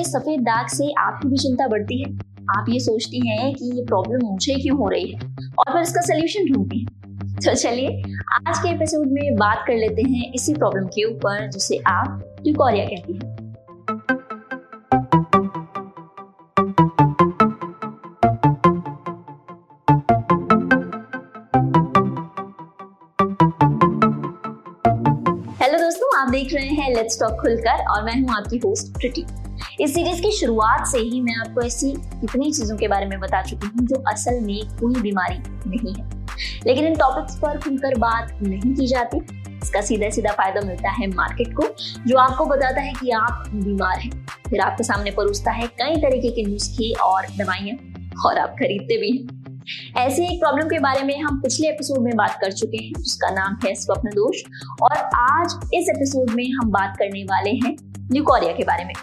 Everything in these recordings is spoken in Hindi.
लगे सफ़ेद दाग से आपकी भी चिंता बढ़ती है। आप ये सोचती हैं कि ये प्रॉब्लम मुझे क्यों हो रही है? और फिर इसका सोल्यूशन ढूंढती हैं। तो चलिए, आज के एपिसोड में बात कर लेते हैं इसी प्रॉब्लम के ऊपर, जिसे आप ट्यूकोरिया कहती हैं। हैं लेट्स टॉक खुलकर, और मैं हूँ आपकी होस्ट प्रिटी इस सीरीज़ की शुरुआत से ही मैं आपको ऐसी कितनी चीज़ों के बारे में बता चुकी हूँ जो असल में कोई बीमारी नहीं है. लेकिन इन टॉपिक्स पर खुलकर बात नहीं की जाती. इसका सीधा सीधा फ़ायदा मिलता है मार्केट को, जो आपको बताता है कि आप बीमार हैं. फिर आपके सामने परोसता है कई तरीके के नुस्खे और दवाइयाँ, और आप खरीदते भी हैं. ऐसे एक प्रॉब्लम के बारे में हम पिछले एपिसोड में बात कर चुके हैं, जिसका नाम है स्वप्न दोष। और आज इस एपिसोड में हम बात करने वाले हैं ल्यूकोरिया के बारे में।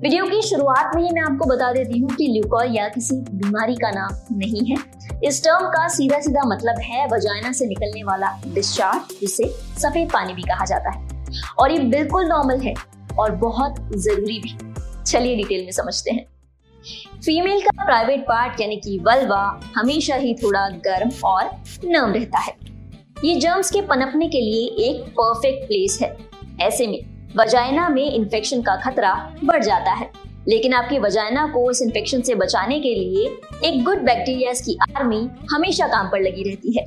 वीडियो की शुरुआत में ही मैं आपको बता देती हूँ कि ल्यूकोरिया किसी बीमारी का नाम नहीं है। इस टर्म का सीधा सीधा मतलब है वजाइना से निकलने वाला डिस्चार्ज जिसे सफ़ेद पानी भी कहा जाता है। और ये बिल्कुल नॉर्मल है और बहुत ज़रूरी भी। चलिए डिटेल में समझते हैं। फीमेल का प्राइवेट पार्ट यानी कि वल्वा हमेशा ही थोड़ा गर्म और नर्म रहता है। ये जर्म्स के पनपने के लिए एक परफेक्ट प्लेस है। ऐसे में वजाइना में इन्फेक्शन का खतरा बढ़ जाता है। लेकिन आपकी वजाइना को इस इन्फेक्शन से बचाने के लिए एक गुड बैक्टीरिया की आर्मी हमेशा काम पर लगी रहती है।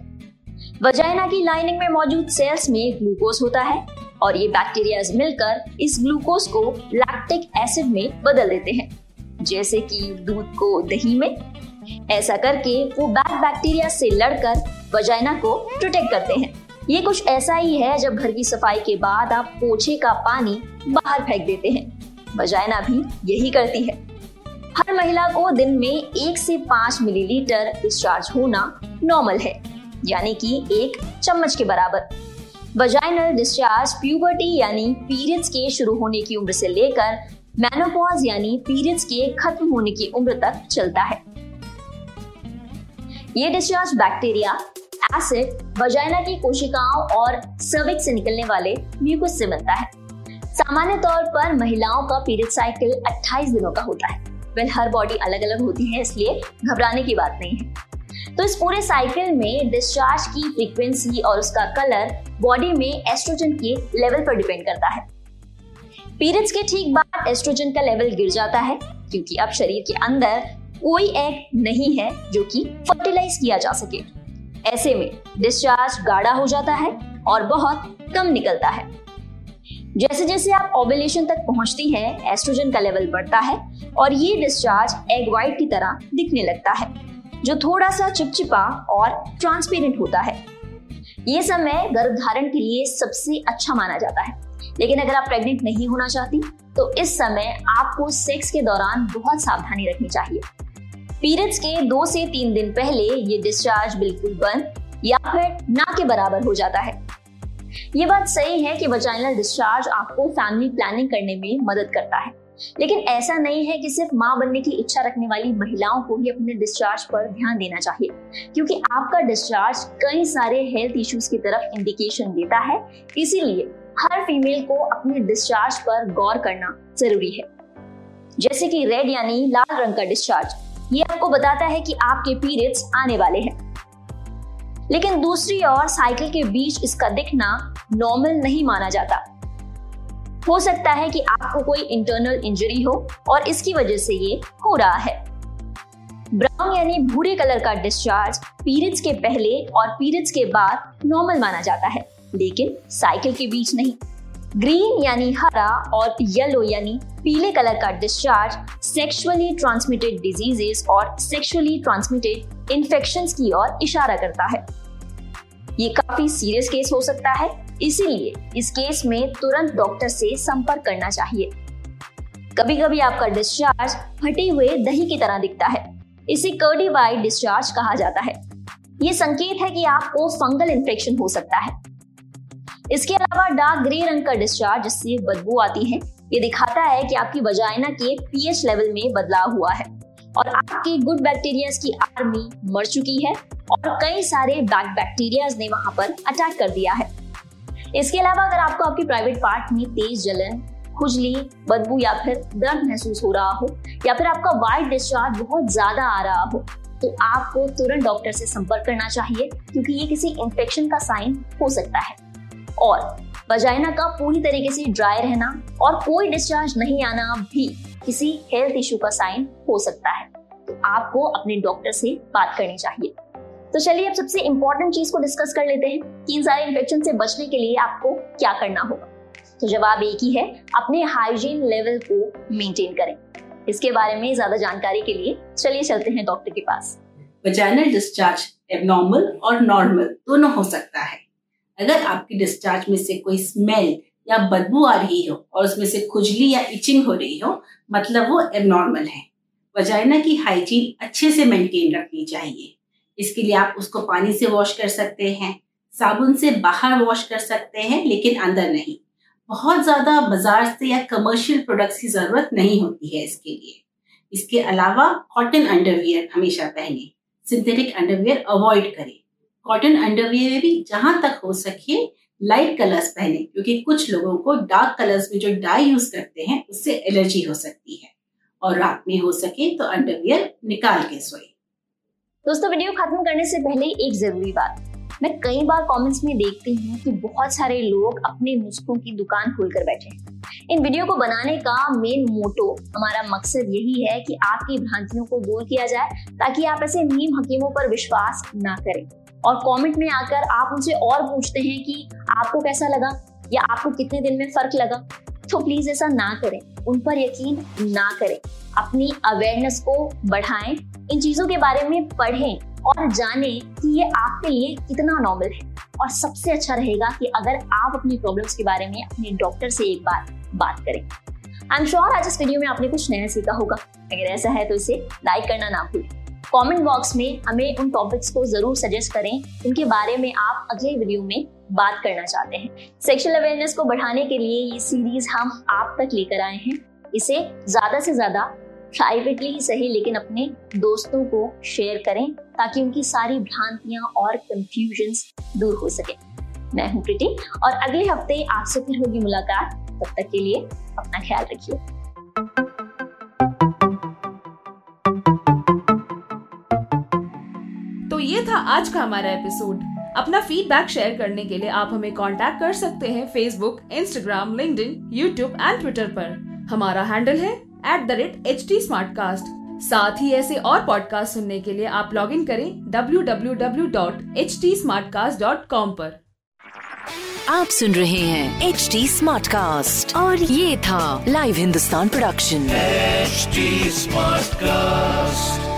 वजाइना की लाइनिंग में मौजूद सेल्स में ग्लूकोज होता है और ये बैक्टीरियाज मिलकर इस ग्लूकोज को लैक्टिक एसिड में बदल देते हैं। जैसे कि दूध को दही में, ऐसा करके वो बैड बैक्टीरिया से लड़कर वजाइना को प्रोटेक्ट करते हैं। ये कुछ ऐसा ही है जब घर की सफ़ाई के बाद आप पोछे का पानी बाहर फेंक देते हैं। वजाइना भी यही करती है। हर महिला को दिन में एक से पाँच मिलीलीटर डिस्चार्ज होना नॉर्मल है, यानी कि एक चम्मच के बराबर। वजाइनल डिस्चार्ज प्यूबर्टी यानी पीरियड्स के शुरू होने की उम्र से लेकर मेनोपॉज यानी पीरियड्स के खत्म होने की उम्र तक चलता है। ये डिस्चार्ज बैक्टीरिया एसिड वजाइना की कोशिकाओं और सर्विक्स से निकलने वाले म्यूकस से बनता है। सामान्य तौर पर महिलाओं का पीरियड साइकिल 28 दिनों का होता है। वेल हर बॉडी अलग अलग होती है, इसलिए घबराने की बात नहीं है। तो इस पूरे साइकिल में डिस्चार्ज की फ्रीक्वेंसी और उसका कलर बॉडी में एस्ट्रोजन के लेवल पर डिपेंड करता है। पीरियड्स के ठीक बाद एस्ट्रोजन का लेवल गिर जाता है क्योंकि अब शरीर के अंदर कोई एग नहीं है जो कि फर्टिलाइज किया जा सके। ऐसे में डिस्चार्ज गाढ़ा हो जाता है और बहुत कम निकलता है। जैसे जैसे आप ओबुलेशन तक पहुँचती हैं, एस्ट्रोजन का लेवल बढ़ता है और ये डिस्चार्ज एग वाइट की तरह दिखने लगता है जो थोड़ा सा चिपचिपा और ट्रांसपेरेंट होता है। ये समय गर्भधारण के लिए सबसे अच्छा माना जाता है। लेकिन अगर आप प्रेग्नेंट नहीं होना चाहती तो इस समय आपको सेक्स के दौरान बहुत सावधानी रखनी चाहिए। पीरियड्स के दो से तीन दिन पहले ये डिस्चार्ज बिल्कुल बंद या फिर ना के बराबर हो जाता है। ये बात सही है कि वजाइनल डिस्चार्ज आपको फैमिली प्लानिंग करने में मदद करता है। लेकिन ऐसा नहीं है कि सिर्फ़ माँ बनने की इच्छा रखने वाली महिलाओं को ही अपने डिस्चार्ज पर ध्यान देना चाहिए, क्योंकि आपका डिस्चार्ज कई सारे हेल्थ इश्यूज़ की तरफ़ इंडिकेशन देता है। इसीलिए हर फीमेल को अपने डिस्चार्ज पर गौर करना ज़रूरी है। जैसे कि रेड यानी लाल रंग का डिस्चार्ज ये आपको बताता है कि आपके पीरियड्स आने वाले हैं। लेकिन दूसरी ओर साइकिल के बीच इसका दिखना नॉर्मल नहीं माना जाता। हो सकता है कि आपको कोई इंटरनल इंजरी हो और इसकी वजह से ये हो रहा है। ब्राउन यानी भूरे कलर का डिस्चार्ज पीरियड्स के पहले और पीरियड्स के बाद नॉर्मल माना जाता है। लेकिन साइकिल के बीच नहीं। ग्रीन यानी हरा और येलो यानी पीले कलर का डिस्चार्ज सेक्सुअली ट्रांसमिटेड डिजीजेस और सेक्सुअली ट्रांसमिटेड इन्फेक्शन की ओर इशारा करता है। ये काफ़ी सीरियस केस हो सकता है, इसीलिए इस केस में तुरंत डॉक्टर से संपर्क करना चाहिए। कभी कभी आपका डिस्चार्ज फटे हुए दही की तरह दिखता है। इसे कर्डी वाइट डिस्चार्ज कहा जाता है। ये संकेत है कि आपको फंगल इन्फेक्शन हो सकता है। इसके अलावा डार्क ग्रे रंग का डिस्चार्ज जिससे बदबू आती है। ये दिखाता है कि आपकी वजाइना के पीएच लेवल में बदलाव हुआ है। और आपके गुड बैक्टीरियाज की आर्मी मर चुकी है और कई सारे बैड बैक्टीरियाज ने वहाँ पर अटैक कर दिया है। इसके अलावा अगर आपको आपकी प्राइवेट पार्ट में तेज जलन, खुजली, बदबू या फिर दर्द महसूस हो रहा हो या फिर आपका वाइट डिस्चार्ज बहुत ज़्यादा आ रहा हो तो आपको तुरंत डॉक्टर से संपर्क करना चाहिए, क्योंकि ये किसी इन्फेक्शन का साइन हो सकता है। और वजाइना का पूरी तरीके से ड्राई रहना और कोई डिस्चार्ज नहीं आना भी किसी हेल्थ इश्यू का साइन हो सकता है। तो आपको अपने डॉक्टर से बात करनी चाहिए। तो चलिए अब सबसे इंपॉर्टेंट चीज़ को डिस्कस कर लेते हैं। कि इन सारे इन्फेक्शन से बचने के लिए आपको क्या करना होगा? तो जवाब एक ही है, अपने हाइजीन लेवल को मेंटेन करें। इसके बारे में ज़्यादा जानकारी के लिए चलिए चलते हैं डॉक्टर के पास। वजाइनल डिस्चार्ज एबनॉर्मल और नॉर्मल दोनों हो सकता है। अगर आपकी डिस्चार्ज में से कोई स्मेल या बदबू आ रही हो और उसमें से खुजली या इचिंग हो रही हो मतलब वो एबनॉर्मल है। वजाइना की हाइजीन अच्छे से मेंटेन रखनी चाहिए। इसके लिए आप उसको पानी से वॉश कर सकते हैं, साबुन से बाहर वॉश कर सकते हैं, लेकिन अंदर नहीं। बहुत ज़्यादा बाज़ार से या कमर्शियल प्रोडक्ट्स की ज़रूरत नहीं होती है इसके लिए। इसके अलावा कॉटन अंडरवियर हमेशा पहने। सिंथेटिक अंडरवियर अवॉइड करें। कॉटन अंडरवियर में भी जहाँ तक हो सके लाइट कलर्स पहने, क्योंकि कुछ लोगों को डार्क कलर्स में जो डाई यूज़ करते हैं, उससे एलर्जी हो सकती है। और रात में हो सके तो अंडरवियर निकाल के सोए। दोस्तों वीडियो खत्म करने से पहले एक ज़रूरी बात। मैं कई बार कमेंट्स में देखती हूँ कि बहुत सारे लोग अपने नुस्खों की दुकान खोलकर बैठे हैं। इन वीडियो को बनाने का मेन मोटो हमारा मकसद यही है कि आपकी भ्रांतियों को दूर किया जाए, ताकि आप ऐसे नीम हकीमों पर विश्वास ना करें। और कमेंट में आकर आप उनसे और पूछते हैं कि आपको कैसा लगा या आपको कितने दिन में फ़र्क लगा तो प्लीज़ ऐसा ना करें। उन पर यकीन ना करें। अपनी अवेयरनेस को बढ़ाएँ। इन चीज़ों के बारे में पढ़ें और जाने कि ये आपके लिए कितना नॉर्मल है। और सबसे अच्छा रहेगा कि अगर आप अपनी प्रॉब्लम्स के बारे में अपने डॉक्टर से एक बार बात करें। आई एम श्योर आज इस वीडियो में आपने कुछ नया सीखा होगा। अगर ऐसा है तो इसे लाइक करना ना भूलें। कमेंट बॉक्स में हमें उन टॉपिक्स को ज़रूर सजेस्ट करें, उनके बारे में आप अगले वीडियो में बात करना चाहते हैं। सेक्सुअल अवेयरनेस को बढ़ाने के लिए ये सीरीज़ हम आप तक लेकर आए हैं। इसे ज़्यादा से ज़्यादा प्राइवेटली ही सही, लेकिन अपने दोस्तों को शेयर करें, ताकि उनकी सारी भ्रांतियाँ और कंफ्यूजन दूर हो सके। मैं हूँ प्रीति, और अगले हफ़्ते आपसे फिर होगी मुलाकात। तब तक के लिए अपना ख्याल रखिए। आज का हमारा एपिसोड अपना फीडबैक शेयर करने के लिए आप हमें कांटेक्ट कर सकते हैं Facebook Instagram LinkedIn, YouTube and Twitter पर. हमारा हैंडल है at the rate H T साथ ही ऐसे और पॉडकास्ट सुनने के लिए आप लॉग इन करें W W W dot H www.htsmartcast.com पर. आप सुन रहे हैं एच टी और ये था live Hindustan production smart cast